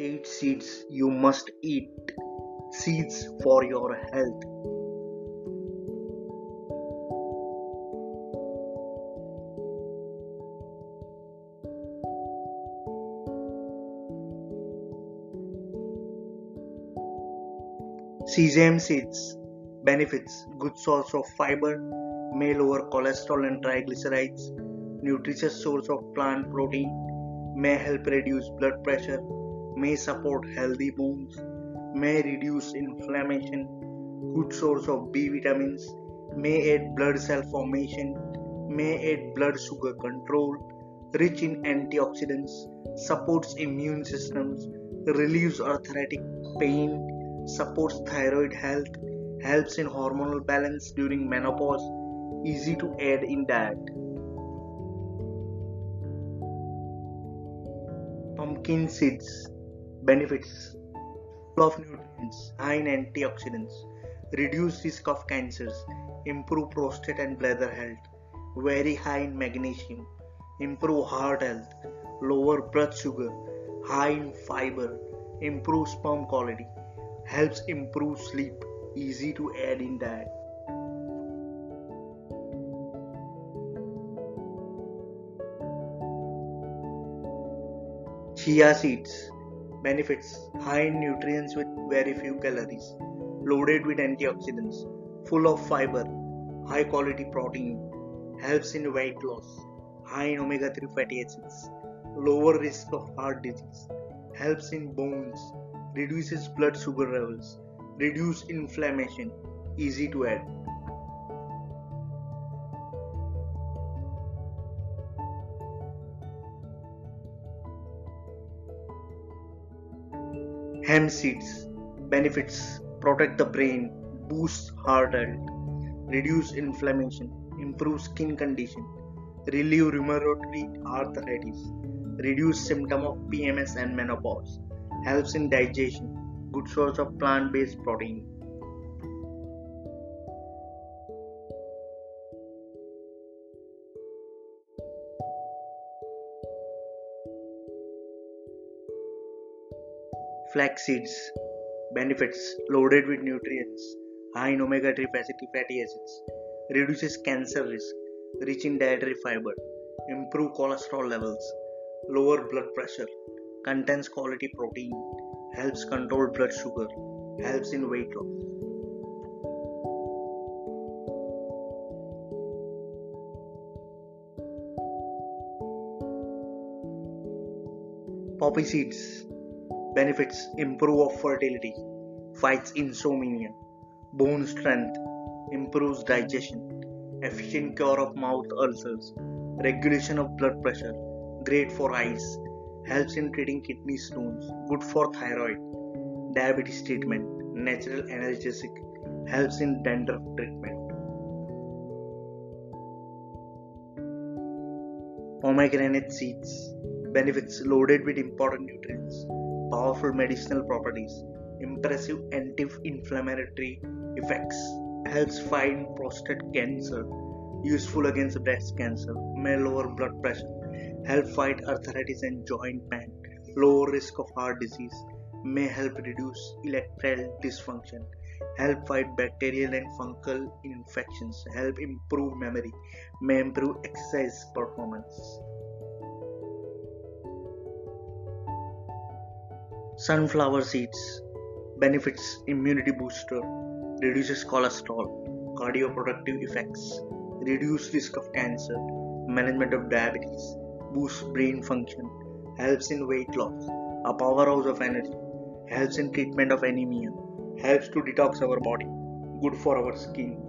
8 seeds you must eat. Seeds for your health. Sesame seeds. Benefits Good source of fiber, may lower cholesterol and triglycerides, nutritious source of plant protein, may help reduce blood pressure, may support healthy bones, may reduce inflammation, good source of B vitamins, may aid blood cell formation, may aid blood sugar control, rich in antioxidants, supports immune systems, relieves arthritic pain, supports thyroid health, helps in hormonal balance during menopause, easy to add in diet. Pumpkin seeds benefits full of nutrients, high in antioxidants, reduce risk of cancers, improve prostate and bladder health, very high in magnesium, improve heart health, lower blood sugar, high in fiber, improve sperm quality, helps improve sleep, easy to add in diet. Chia seeds benefits high in nutrients with very few calories, loaded with antioxidants, full of fiber, high quality protein, helps in weight loss, high in omega 3 fatty acids, lower risk of heart disease, helps in bones, reduces blood sugar levels, reduce inflammation, easy to add. Hemp seeds benefits protect the brain, boosts heart health, reduce inflammation, improve skin condition, relieve rheumatoid arthritis, reduce symptom of PMS and menopause, helps in digestion, good source of plant-based protein. Flax seeds benefits loaded with nutrients, high in omega 3 fatty acids, reduces cancer risk, rich in dietary fiber, improve cholesterol levels, lower blood pressure, contains quality protein, helps control blood sugar, helps in weight loss. Poppy seeds benefits improve of fertility, fights insomnia, bone strength, improves digestion, efficient cure of mouth ulcers, regulation of blood pressure, great for eyes, helps in treating kidney stones, good for thyroid, diabetes treatment, natural analgesic, helps in dandruff treatment. Pomegranate seeds benefits loaded with important nutrients, powerful medicinal properties, impressive anti-inflammatory effects, helps fight prostate cancer, useful against breast cancer, may lower blood pressure, help fight arthritis and joint pain, lower risk of heart disease, may help reduce erectile dysfunction, help fight bacterial and fungal infections, help improve memory, may improve exercise performance. Sunflower seeds benefits immunity booster, reduces cholesterol, cardioprotective effects, reduce risk of cancer, management of diabetes, boosts brain function, helps in weight loss, a powerhouse of energy, helps in treatment of anemia, helps to detox our body, good for our skin,